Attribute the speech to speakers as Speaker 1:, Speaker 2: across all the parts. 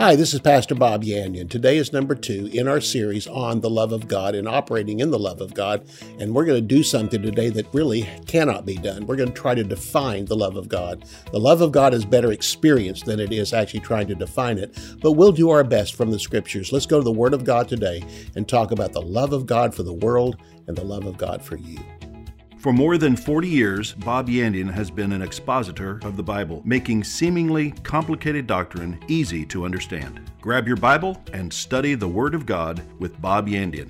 Speaker 1: Hi, this is Pastor Bob Yandian. Today is number two in our series on the love of God and operating in the love of God. And we're going to do something today that really cannot be done. We're going to try to define the love of God. The love of God is better experienced than it is actually trying to define it, but we'll do our best from the scriptures. Let's go to the Word of God today and talk about the love of God for the world and the love of God for you.
Speaker 2: For more than 40 years, Bob Yandian has been an expositor of the Bible, making seemingly complicated doctrine easy to understand. Grab your Bible and study the Word of God with Bob Yandian.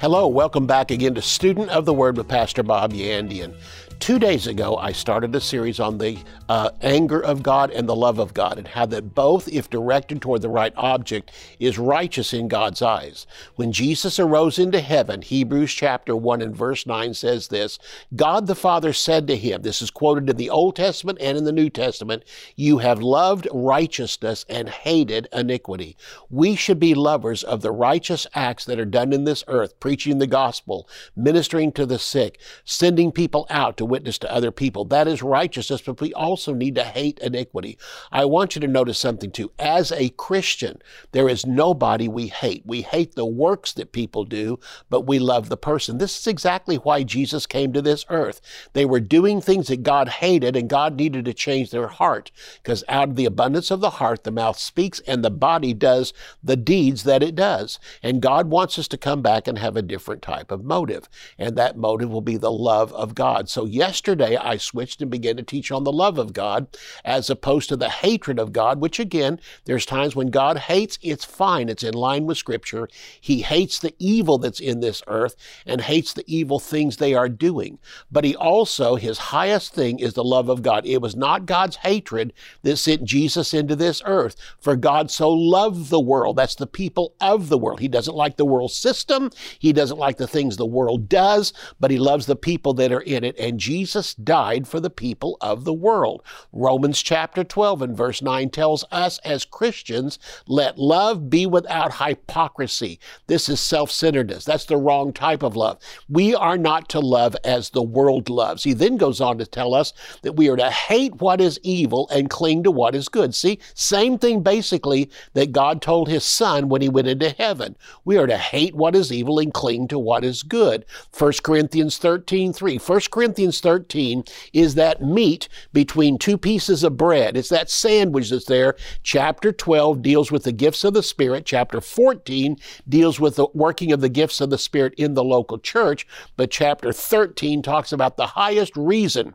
Speaker 1: Hello, welcome back again to Student of the Word with Pastor Bob Yandian. Two days ago, I started a series on the uh, anger of God and the love of God, and how that both, if directed toward the right object, is righteous in God's eyes. When Jesus arose into heaven, Hebrews chapter 1 and verse 9 says this God the Father said to him, this is quoted in the Old Testament and in the New Testament, You have loved righteousness and hated iniquity. We should be lovers of the righteous acts that are done in this earth, preaching the gospel, ministering to the sick, sending people out to witness to other people. That is righteousness, but we also need to hate iniquity. I want you to notice something too. As a Christian, there is nobody we hate. We hate the works that people do, but we love the person. This is exactly why Jesus came to this earth. They were doing things that God hated, and God needed to change their heart because out of the abundance of the heart, the mouth speaks and the body does the deeds that it does. And God wants us to come back and have a different type of motive. And that motive will be the love of God. So, yesterday I switched and began to teach on the love of God as opposed to the hatred of God, which again, there's times when God hates, it's fine. It's in line with Scripture. He hates the evil that's in this earth and hates the evil things they are doing. But he also, his highest thing is the love of God. It was not God's hatred that sent Jesus into this earth. For God so loved the world. That's the people of the world. He doesn't like the world system. He doesn't like the things the world does, but he loves the people that are in it. And Jesus died for the people of the world. Romans chapter 12 and verse 9 tells us as Christians, let love be without hypocrisy. This is self centeredness. That's the wrong type of love. We are not to love as the world loves. He then goes on to tell us that we are to hate what is evil and cling to what is good. See, same thing basically that God told his son when he went into heaven. We are to hate what is evil and cling to what is good. 1 Corinthians 13 3. 1 Corinthians 13 is that meat between two pieces of bread. It's that sandwich that's there. Chapter 12 deals with the gifts of the Spirit. Chapter 14 deals with the working of the gifts of the Spirit in the local church. But chapter 13 talks about the highest reason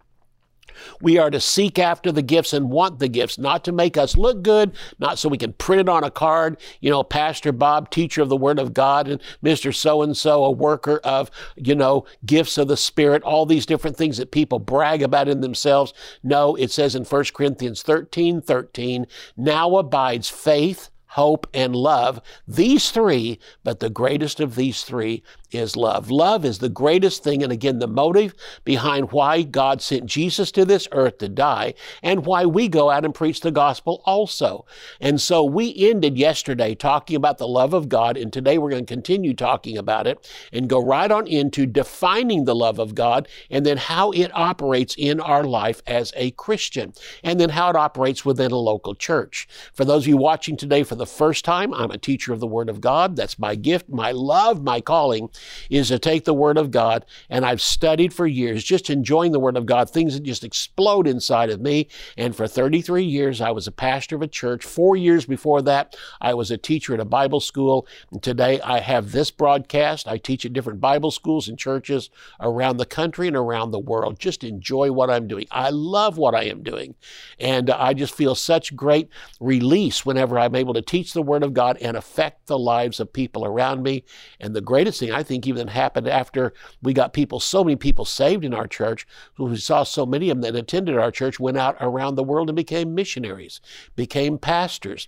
Speaker 1: we are to seek after the gifts and want the gifts, not to make us look good, not so we can print it on a card, you know, Pastor Bob, teacher of the Word of God, and Mr. So and so, a worker of, you know, gifts of the Spirit, all these different things that people brag about in themselves. No, it says in 1 Corinthians 13 13, now abides faith, hope, and love. These three, but the greatest of these three is love. Love is the greatest thing, and again, the motive behind why God sent Jesus to this earth to die, and why we go out and preach the gospel also. And so we ended yesterday talking about the love of God, and today we're going to continue talking about it and go right on into defining the love of God, and then how it operates in our life as a Christian, and then how it operates within a local church. For those of you watching today for the first time, I'm a teacher of the Word of God. That's my gift, my love, my calling is to take the Word of God, and I've studied for years, just enjoying the Word of God, things that just explode inside of me. And for 33 years, I was a pastor of a church. Four years before that, I was a teacher at a Bible school. And today, I have this broadcast. I teach at different Bible schools and churches around the country and around the world. Just enjoy what I'm doing. I love what I am doing. And I just feel such great release whenever I'm able to teach the Word of God and affect the lives of people around me. And the greatest thing I think even happened after we got people, so many people saved in our church. We saw so many of them that attended our church went out around the world and became missionaries, became pastors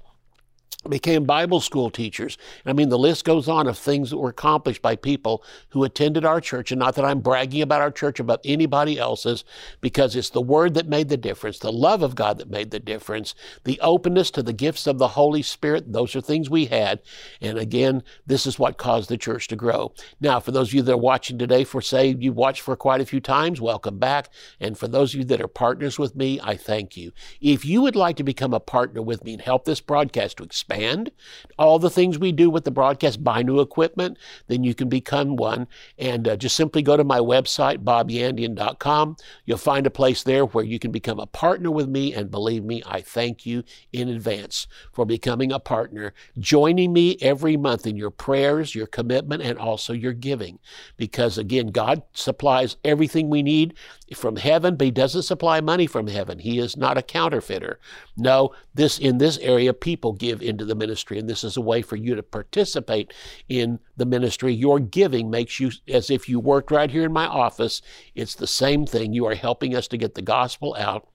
Speaker 1: became Bible school teachers. I mean, the list goes on of things that were accomplished by people who attended our church. And not that I'm bragging about our church above anybody else's, because it's the word that made the difference, the love of God that made the difference, the openness to the gifts of the Holy Spirit. Those are things we had. And again, this is what caused the church to grow. Now, for those of you that are watching today, for say you've watched for quite a few times, welcome back. And for those of you that are partners with me, I thank you. If you would like to become a partner with me and help this broadcast to expand, expand all the things we do with the broadcast, buy new equipment, then you can become one. And uh, just simply go to my website, bobyandian.com. You'll find a place there where you can become a partner with me. And believe me, I thank you in advance for becoming a partner, joining me every month in your prayers, your commitment, and also your giving. Because again, God supplies everything we need from heaven, but He doesn't supply money from heaven. He is not a counterfeiter. No, this in this area, people give into the ministry, and this is a way for you to participate in the ministry. Your giving makes you as if you worked right here in my office. It's the same thing. You are helping us to get the gospel out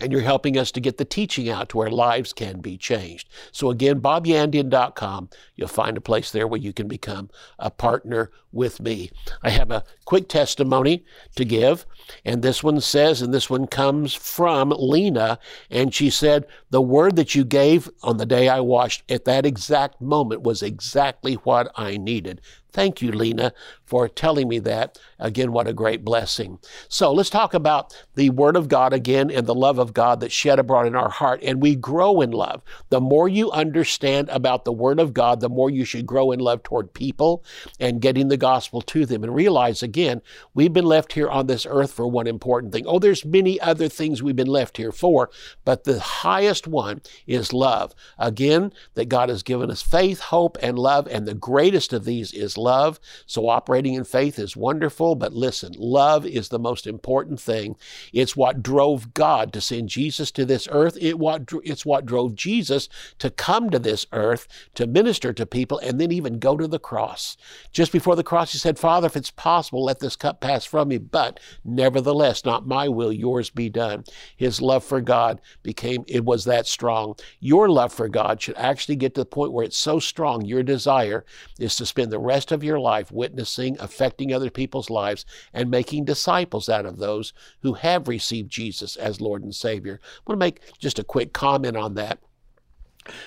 Speaker 1: and you're helping us to get the teaching out to where lives can be changed. So again, bobyandian.com, you'll find a place there where you can become a partner with me. I have a quick testimony to give, and this one says, and this one comes from Lena, and she said, the word that you gave on the day I washed at that exact moment was exactly what I needed. Thank you, Lena, for telling me that. Again, what a great blessing. So let's talk about the Word of God again and the love of God that's shed abroad in our heart. And we grow in love. The more you understand about the Word of God, the more you should grow in love toward people and getting the gospel to them. And realize again, we've been left here on this earth for one important thing. Oh, there's many other things we've been left here for, but the highest one is love. Again, that God has given us faith, hope, and love. And the greatest of these is love love. So operating in faith is wonderful, but listen, love is the most important thing. It's what drove God to send Jesus to this earth. It what it's what drove Jesus to come to this earth to minister to people and then even go to the cross. Just before the cross, he said, Father, if it's possible, let this cup pass from me, but nevertheless, not my will, yours be done. His love for God became, it was that strong. Your love for God should actually get to the point where it's so strong, your desire is to spend the rest of of your life witnessing, affecting other people's lives, and making disciples out of those who have received Jesus as Lord and Savior. I want to make just a quick comment on that.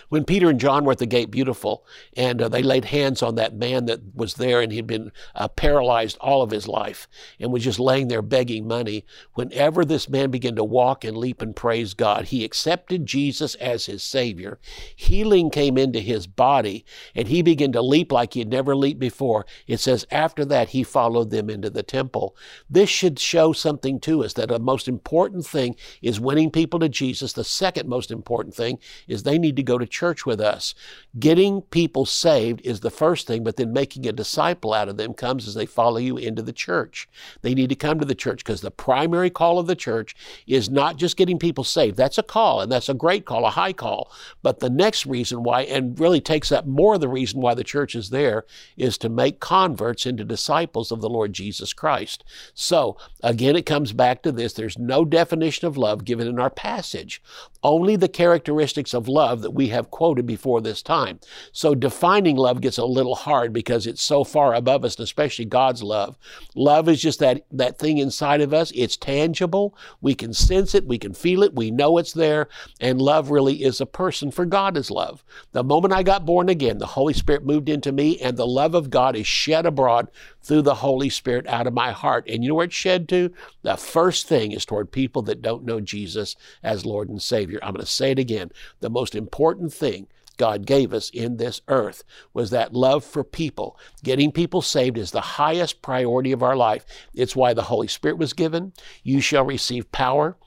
Speaker 1: When Peter and John were at the gate beautiful, and uh, they laid hands on that man that was there and he'd been uh, paralyzed all of his life and was just laying there begging money, whenever this man began to walk and leap and praise God, he accepted Jesus as his Savior. Healing came into his body and he began to leap like he had never leaped before. It says, after that, he followed them into the temple. This should show something to us that the most important thing is winning people to Jesus. The second most important thing is they need to go to church with us. Getting people saved is the first thing, but then making a disciple out of them comes as they follow you into the church. They need to come to the church because the primary call of the church is not just getting people saved. That's a call, and that's a great call, a high call. But the next reason why, and really takes up more of the reason why the church is there, is to make converts into disciples of the Lord Jesus Christ. So, again, it comes back to this there's no definition of love given in our passage, only the characteristics of love that we have quoted before this time. So defining love gets a little hard because it's so far above us, especially God's love. Love is just that, that thing inside of us. It's tangible. We can sense it. We can feel it. We know it's there. And love really is a person, for God is love. The moment I got born again, the Holy Spirit moved into me, and the love of God is shed abroad through the Holy Spirit out of my heart. And you know where it's shed to? The first thing is toward people that don't know Jesus as Lord and Savior. I'm going to say it again. The most important thing God gave us in this earth was that love for people. Getting people saved is the highest priority of our life. It's why the Holy Spirit was given. You shall receive power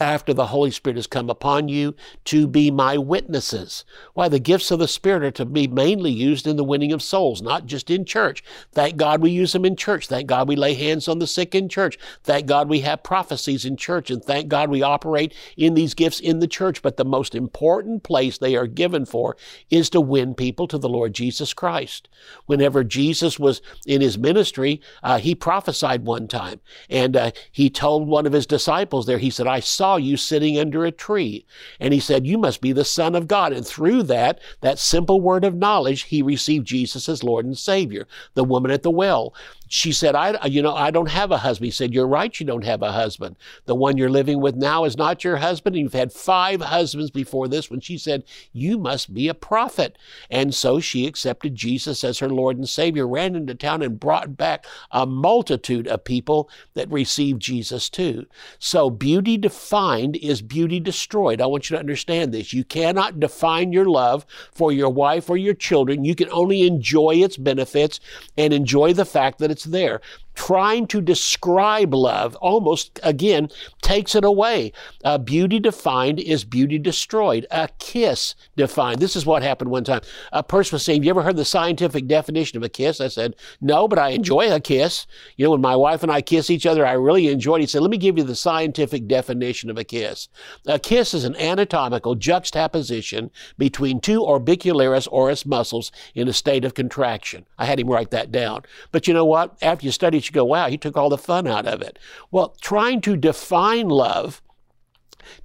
Speaker 1: after the Holy Spirit has come upon you to be my witnesses. Why, the gifts of the Spirit are to be mainly used in the winning of souls, not just in church. Thank God we use them in church. Thank God we lay hands on the sick in church. Thank God we have prophecies in church. And thank God we operate in these gifts in the church. But the most important place they are given for is to win people to the Lord Jesus Christ. Whenever Jesus was in his ministry, uh, he prophesied one time. And uh, he told one of his disciples there, he said, I saw you sitting under a tree. And he said, You must be the Son of God. And through that, that simple word of knowledge, he received Jesus as Lord and Savior. The woman at the well, she said, I, you know, I don't have a husband. He said, You're right, you don't have a husband. The one you're living with now is not your husband. You've had five husbands before this one. She said, You must be a prophet. And so she accepted Jesus as her Lord and Savior, ran into town and brought back a multitude of people that received Jesus too. So beauty defined is beauty destroyed. I want you to understand this. You cannot define your love for your wife or your children. You can only enjoy its benefits and enjoy the fact that it's there trying to describe love almost again takes it away. Uh, beauty defined is beauty destroyed. A kiss defined. This is what happened one time. A person was saying, "Have you ever heard the scientific definition of a kiss?" I said, "No, but I enjoy a kiss. You know, when my wife and I kiss each other, I really enjoy it." He said, "Let me give you the scientific definition of a kiss. A kiss is an anatomical juxtaposition between two orbicularis oris muscles in a state of contraction." I had him write that down. But you know what? After you study you go, wow, he took all the fun out of it. Well, trying to define love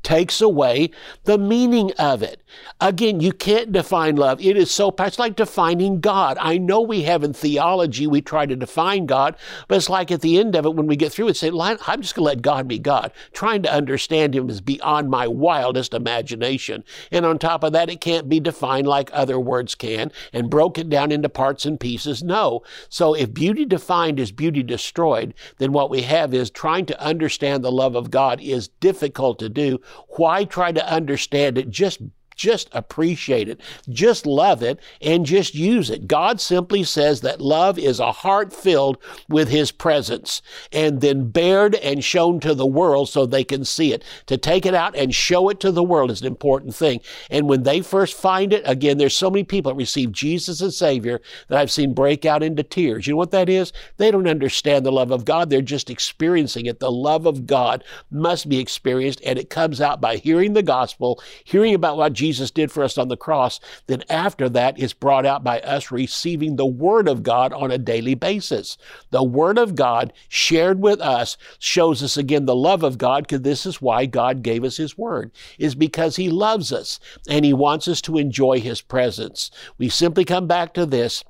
Speaker 1: takes away the meaning of it. Again, you can't define love. It is so, it's like defining God. I know we have in theology, we try to define God, but it's like at the end of it, when we get through it, say, I'm just going to let God be God. Trying to understand Him is beyond my wildest imagination. And on top of that, it can't be defined like other words can and broken down into parts and pieces. No. So if beauty defined is beauty destroyed, then what we have is trying to understand the love of God is difficult to do why try to understand it? Just just appreciate it. Just love it and just use it. God simply says that love is a heart filled with His presence and then bared and shown to the world so they can see it. To take it out and show it to the world is an important thing. And when they first find it, again, there's so many people that receive Jesus as Savior that I've seen break out into tears. You know what that is? They don't understand the love of God. They're just experiencing it. The love of God must be experienced and it comes out by hearing the gospel, hearing about what Jesus Jesus did for us on the cross, then after that is brought out by us receiving the Word of God on a daily basis. The Word of God shared with us shows us again the love of God, because this is why God gave us His Word, is because He loves us and He wants us to enjoy His presence. We simply come back to this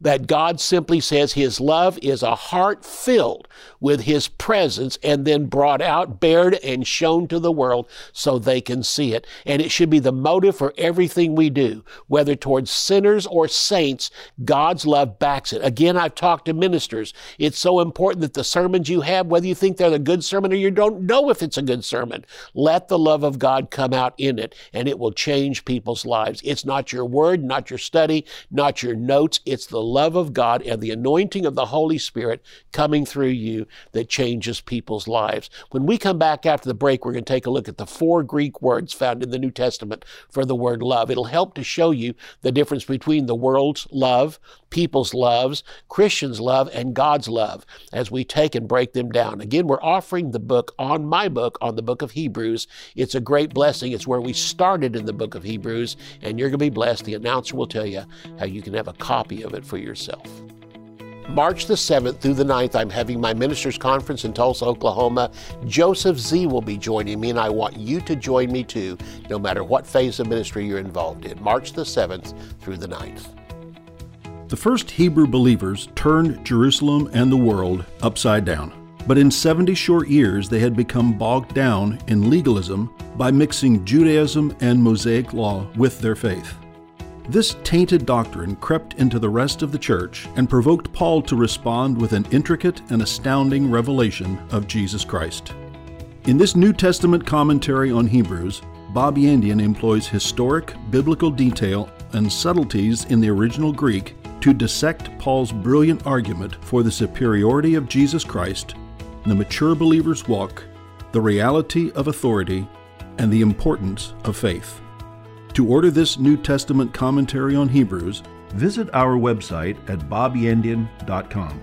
Speaker 1: that God simply says his love is a heart filled with his presence and then brought out, bared, and shown to the world so they can see it. And it should be the motive for everything we do, whether towards sinners or saints, God's love backs it. Again, I've talked to ministers. It's so important that the sermons you have, whether you think they're a good sermon or you don't know if it's a good sermon, let the love of God come out in it and it will change people's lives. It's not your word, not your study, not your notes. It's the love of God and the anointing of the Holy Spirit coming through you that changes people's lives. When we come back after the break, we're going to take a look at the four Greek words found in the New Testament for the word love. It'll help to show you the difference between the world's love, people's loves, Christians' love, and God's love as we take and break them down. Again, we're offering the book on my book, on the book of Hebrews. It's a great blessing. It's where we started in the book of Hebrews, and you're going to be blessed. The announcer will tell you how you can have a copy of it for yourself. March the 7th through the 9th, I'm having my ministers' conference in Tulsa, Oklahoma. Joseph Z will be joining me, and I want you to join me too, no matter what phase of ministry you're involved in. March the 7th through the 9th.
Speaker 2: The first Hebrew believers turned Jerusalem and the world upside down. But in 70 short years, they had become bogged down in legalism by mixing Judaism and Mosaic law with their faith. This tainted doctrine crept into the rest of the church and provoked Paul to respond with an intricate and astounding revelation of Jesus Christ. In this New Testament commentary on Hebrews, Bob Yandian employs historic, biblical detail and subtleties in the original Greek to dissect Paul's brilliant argument for the superiority of Jesus Christ, the mature believer's walk, the reality of authority, and the importance of faith. To order this New Testament commentary on Hebrews, visit our website at bobyandian.com.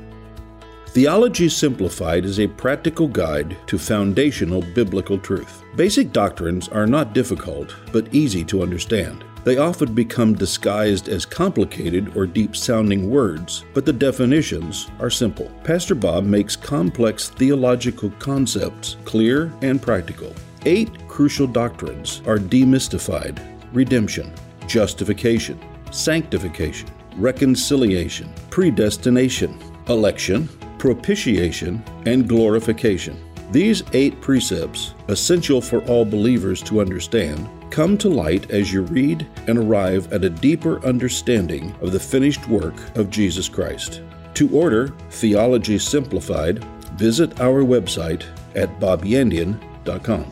Speaker 2: Theology Simplified is a practical guide to foundational biblical truth. Basic doctrines are not difficult, but easy to understand. They often become disguised as complicated or deep sounding words, but the definitions are simple. Pastor Bob makes complex theological concepts clear and practical. Eight crucial doctrines are demystified redemption, justification, sanctification, reconciliation, predestination, election, propitiation, and glorification. These eight precepts, essential for all believers to understand, come to light as you read and arrive at a deeper understanding of the finished work of Jesus Christ. To order Theology Simplified, visit our website at bobyandian.com.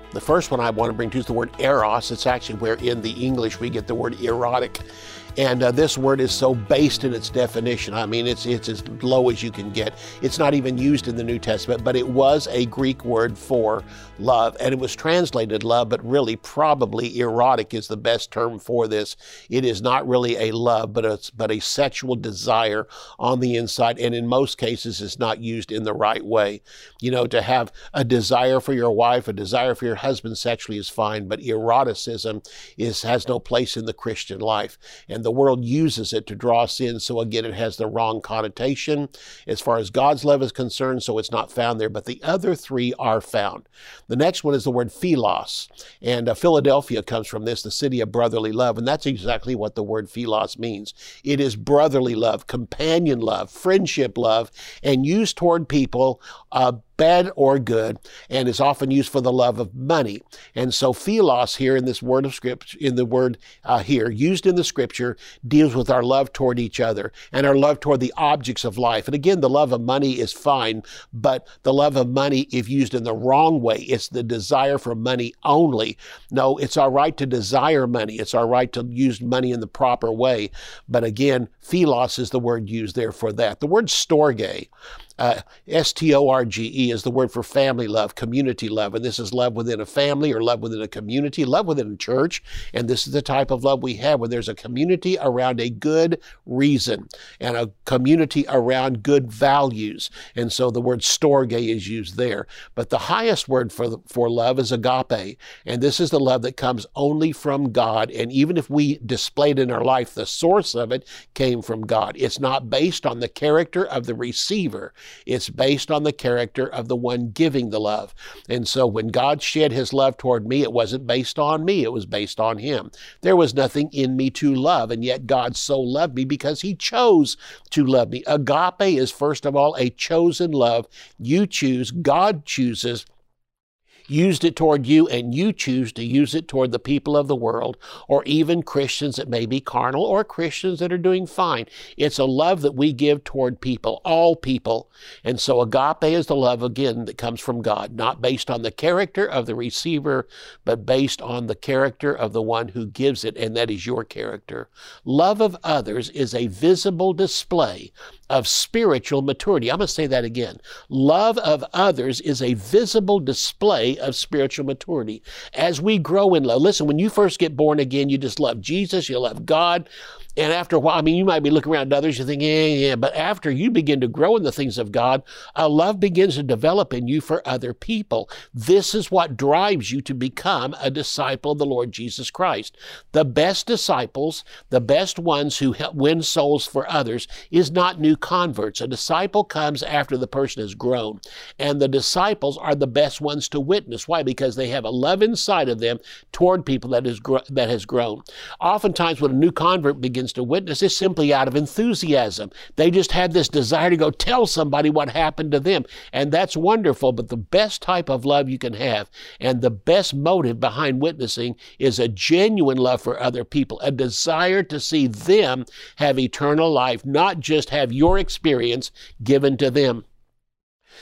Speaker 1: The first one I want to bring to is the word eros. It's actually where in the English we get the word erotic. And uh, this word is so based in its definition. I mean, it's, it's as low as you can get. It's not even used in the New Testament, but it was a Greek word for love. And it was translated love, but really, probably erotic is the best term for this. It is not really a love, but it's but a sexual desire on the inside. And in most cases, it's not used in the right way. You know, to have a desire for your wife, a desire for your husband sexually is fine, but eroticism is has no place in the Christian life. And and the world uses it to draw us in. So again, it has the wrong connotation as far as God's love is concerned, so it's not found there. But the other three are found. The next one is the word philos, and uh, Philadelphia comes from this, the city of brotherly love, and that's exactly what the word philos means. It is brotherly love, companion love, friendship love, and used toward people. Uh, bad or good, and is often used for the love of money. And so philos here in this word of scripture, in the word uh, here used in the scripture, deals with our love toward each other and our love toward the objects of life. And again, the love of money is fine, but the love of money, if used in the wrong way, it's the desire for money only. No, it's our right to desire money. It's our right to use money in the proper way. But again, philos is the word used there for that. The word storge uh, S T O R G E is the word for family love, community love. And this is love within a family or love within a community, love within a church. And this is the type of love we have when there's a community around a good reason and a community around good values. And so the word storge is used there. But the highest word for, for love is agape. And this is the love that comes only from God. And even if we displayed in our life, the source of it came from God. It's not based on the character of the receiver. It's based on the character of the one giving the love. And so when God shed his love toward me, it wasn't based on me, it was based on him. There was nothing in me to love, and yet God so loved me because he chose to love me. Agape is, first of all, a chosen love. You choose, God chooses used it toward you and you choose to use it toward the people of the world or even Christians that may be carnal or Christians that are doing fine. It's a love that we give toward people, all people. And so agape is the love again that comes from God, not based on the character of the receiver, but based on the character of the one who gives it, and that is your character. Love of others is a visible display of spiritual maturity. I'm going to say that again. Love of others is a visible display of spiritual maturity. As we grow in love, listen, when you first get born again, you just love Jesus, you love God, and after a while, I mean, you might be looking around at others, you think, yeah, yeah, but after you begin to grow in the things of God, a love begins to develop in you for other people. This is what drives you to become a disciple of the Lord Jesus Christ. The best disciples, the best ones who win souls for others, is not new converts. A disciple comes after the person has grown, and the disciples are the best ones to witness. Why? Because they have a love inside of them toward people that is that has grown. Oftentimes, when a new convert begins to witness is simply out of enthusiasm. They just had this desire to go tell somebody what happened to them. And that's wonderful. But the best type of love you can have and the best motive behind witnessing is a genuine love for other people, a desire to see them have eternal life, not just have your experience given to them.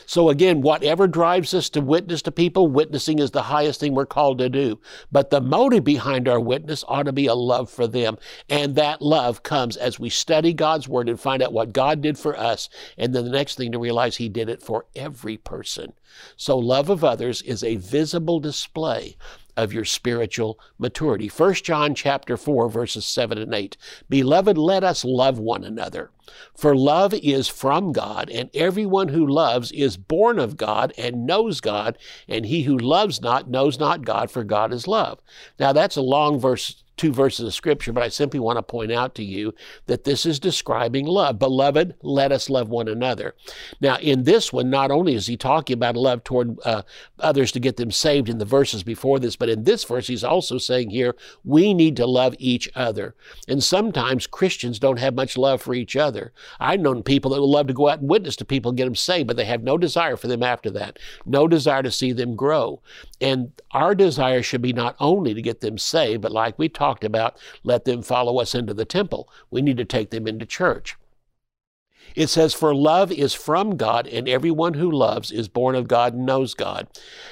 Speaker 1: So again, whatever drives us to witness to people, witnessing is the highest thing we're called to do. But the motive behind our witness ought to be a love for them. And that love comes as we study God's word and find out what God did for us. And then the next thing to realize he did it for every person. So love of others is a visible display of your spiritual maturity. 1 John chapter 4 verses 7 and 8. Beloved, let us love one another. For love is from God, and everyone who loves is born of God and knows God, and he who loves not knows not God, for God is love. Now that's a long verse two verses of scripture, but I simply want to point out to you that this is describing love. Beloved, let us love one another. Now, in this one, not only is he talking about love toward uh, others to get them saved in the verses before this, but in this verse, he's also saying here, we need to love each other. And sometimes Christians don't have much love for each other. I've known people that would love to go out and witness to people and get them saved, but they have no desire for them after that, no desire to see them grow. And our desire should be not only to get them saved, but like we talked about, let them follow us into the temple. We need to take them into church. It says, For love is from God, and everyone who loves is born of God and knows God.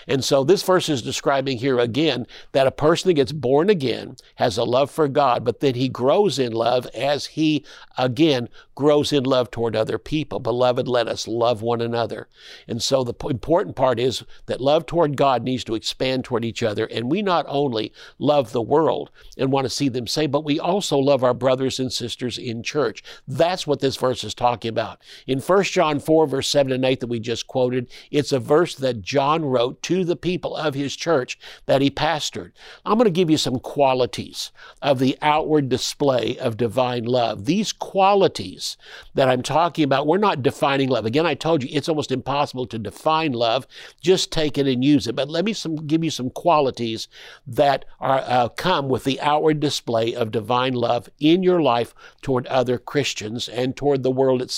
Speaker 1: And so this verse is describing here again that a person that gets born again has a love for God, but then he grows in love as he again grows in love toward other people. Beloved, let us love one another. And so the important part is that love toward God needs to expand toward each other. And we not only love the world and want to see them saved, but we also love our brothers and sisters in church. That's what this verse is talking about. In 1 John 4, verse 7 and 8 that we just quoted, it's a verse that John wrote to the people of his church that he pastored. I'm going to give you some qualities of the outward display of divine love. These qualities that I'm talking about, we're not defining love. Again, I told you it's almost impossible to define love. Just take it and use it. But let me some, give you some qualities that are, uh, come with the outward display of divine love in your life toward other Christians and toward the world itself.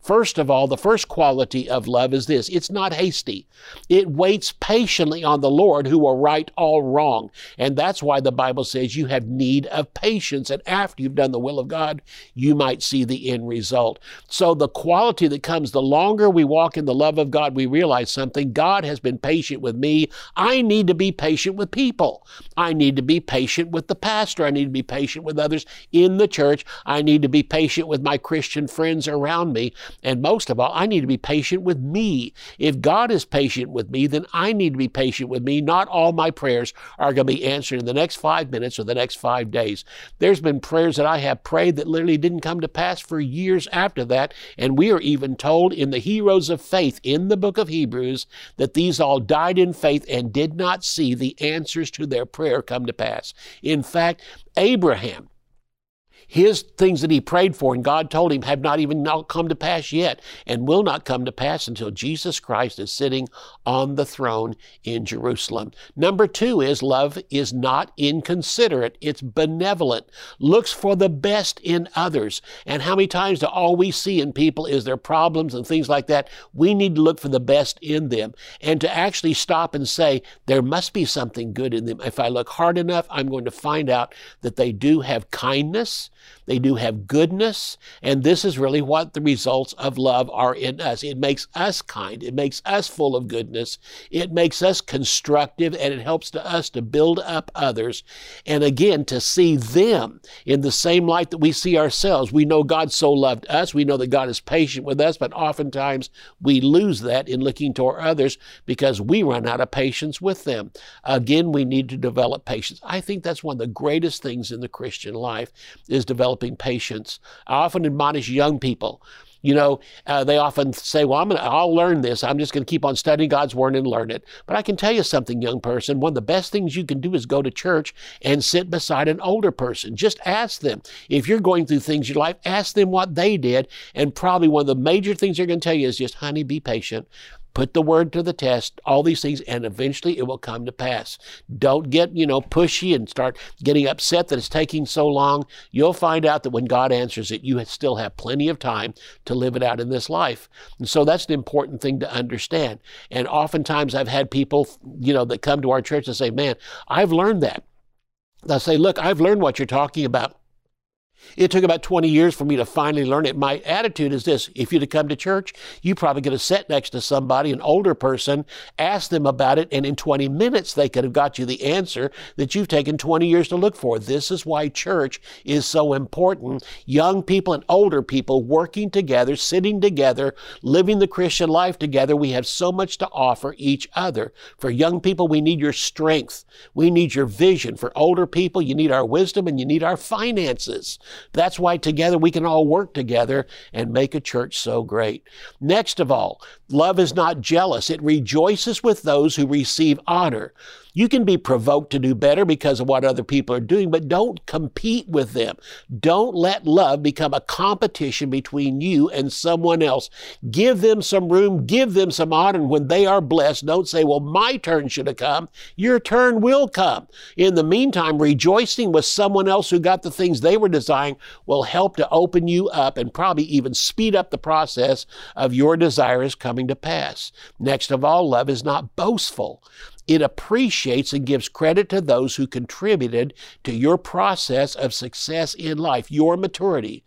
Speaker 1: First of all, the first quality of love is this it's not hasty, it waits patiently on the Lord who will right all wrong. And that's why the Bible says you have need of patience. And after you've done the will of God, you might might see the end result. So, the quality that comes the longer we walk in the love of God, we realize something. God has been patient with me. I need to be patient with people. I need to be patient with the pastor. I need to be patient with others in the church. I need to be patient with my Christian friends around me. And most of all, I need to be patient with me. If God is patient with me, then I need to be patient with me. Not all my prayers are going to be answered in the next five minutes or the next five days. There's been prayers that I have prayed that literally didn't come to pass for years after that. And we are even told in the heroes of faith in the book of Hebrews that these all died in faith and did not see the answers to their prayer come to pass. In fact, Abraham, his things that he prayed for and God told him have not even not come to pass yet and will not come to pass until Jesus Christ is sitting on the throne in Jerusalem. Number two is love is not inconsiderate. It's benevolent, looks for the best in others. And how many times do all we see in people is their problems and things like that? We need to look for the best in them and to actually stop and say, there must be something good in them. If I look hard enough, I'm going to find out that they do have kindness they do have goodness, and this is really what the results of love are in us. It makes us kind, it makes us full of goodness, it makes us constructive, and it helps to us to build up others. And again, to see them in the same light that we see ourselves. We know God so loved us, we know that God is patient with us, but oftentimes we lose that in looking toward others because we run out of patience with them. Again, we need to develop patience. I think that's one of the greatest things in the Christian life is developing patience. I often admonish young people. You know, uh, they often say, "Well, I'm gonna, I'll learn this. I'm just going to keep on studying God's word and learn it." But I can tell you something, young person. One of the best things you can do is go to church and sit beside an older person. Just ask them if you're going through things in your life. Ask them what they did, and probably one of the major things they're going to tell you is just, "Honey, be patient." Put the word to the test, all these things, and eventually it will come to pass. Don't get, you know, pushy and start getting upset that it's taking so long. You'll find out that when God answers it, you still have plenty of time to live it out in this life. And so that's an important thing to understand. And oftentimes I've had people, you know, that come to our church and say, man, I've learned that. They'll say, look, I've learned what you're talking about. It took about 20 years for me to finally learn it. My attitude is this if you'd have come to church, you probably could have sat next to somebody, an older person, asked them about it, and in 20 minutes they could have got you the answer that you've taken 20 years to look for. This is why church is so important. Young people and older people working together, sitting together, living the Christian life together. We have so much to offer each other. For young people, we need your strength. We need your vision. For older people, you need our wisdom and you need our finances. That's why together we can all work together and make a church so great. Next of all, love is not jealous. It rejoices with those who receive honor. You can be provoked to do better because of what other people are doing, but don't compete with them. Don't let love become a competition between you and someone else. Give them some room, give them some honor. And when they are blessed, don't say, well, my turn should have come. Your turn will come. In the meantime, rejoicing with someone else who got the things they were desiring will help to open you up and probably even speed up the process of your desires coming to pass. Next of all, love is not boastful. It appreciates and gives credit to those who contributed to your process of success in life, your maturity.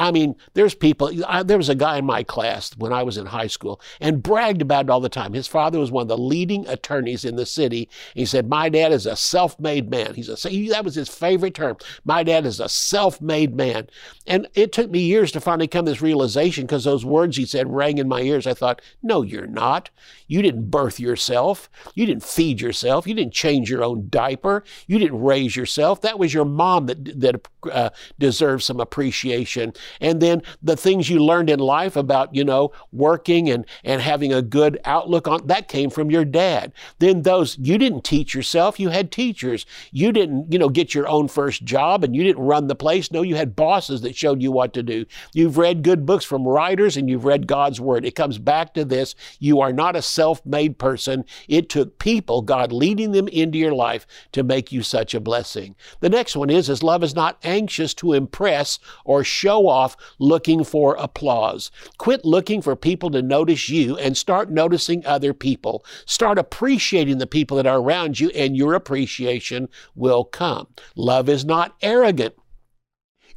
Speaker 1: I mean, there's people, I, there was a guy in my class when I was in high school and bragged about it all the time. His father was one of the leading attorneys in the city. He said, My dad is a self made man. He's a, that was his favorite term. My dad is a self made man. And it took me years to finally come to this realization because those words he said rang in my ears. I thought, No, you're not. You didn't birth yourself. You didn't feed yourself. You didn't change your own diaper. You didn't raise yourself. That was your mom that, that uh, deserves some appreciation and then the things you learned in life about, you know, working and, and having a good outlook on that came from your dad. Then those, you didn't teach yourself, you had teachers. You didn't, you know, get your own first job and you didn't run the place. No, you had bosses that showed you what to do. You've read good books from writers and you've read God's word. It comes back to this. You are not a self made person. It took people, God leading them into your life to make you such a blessing. The next one is, is love is not anxious to impress or show off looking for applause. Quit looking for people to notice you and start noticing other people. Start appreciating the people that are around you, and your appreciation will come. Love is not arrogant.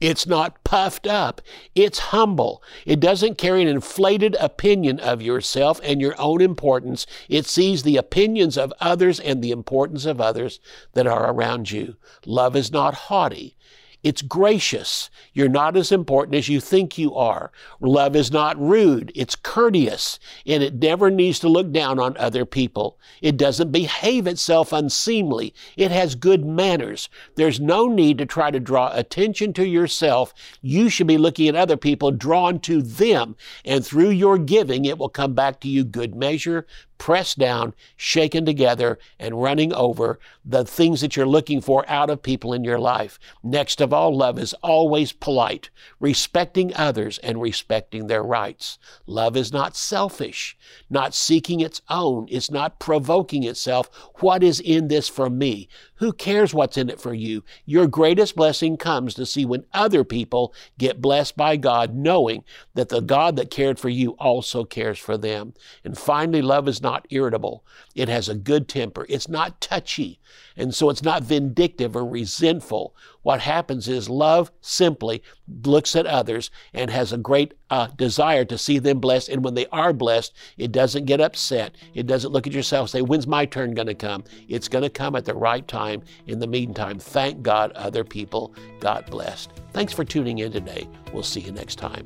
Speaker 1: It's not puffed up. It's humble. It doesn't carry an inflated opinion of yourself and your own importance. It sees the opinions of others and the importance of others that are around you. Love is not haughty. It's gracious. You're not as important as you think you are. Love is not rude. It's courteous. And it never needs to look down on other people. It doesn't behave itself unseemly. It has good manners. There's no need to try to draw attention to yourself. You should be looking at other people, drawn to them. And through your giving, it will come back to you good measure, pressed down, shaken together, and running over the things that you're looking for out of people in your life. Next of all, love is always polite, respecting others and respecting their rights. Love is not selfish, not seeking its own. It's not provoking itself. What is in this for me? Who cares what's in it for you? Your greatest blessing comes to see when other people get blessed by God, knowing that the God that cared for you also cares for them. And finally, love is not irritable. It has a good temper. It's not touchy. And so it's not vindictive or resentful. What happens is love simply looks at others and has a great uh, desire to see them blessed. And when they are blessed, it doesn't get upset. It doesn't look at yourself and say, When's my turn going to come? It's going to come at the right time. In the meantime, thank God other people got blessed. Thanks for tuning in today. We'll see you next time.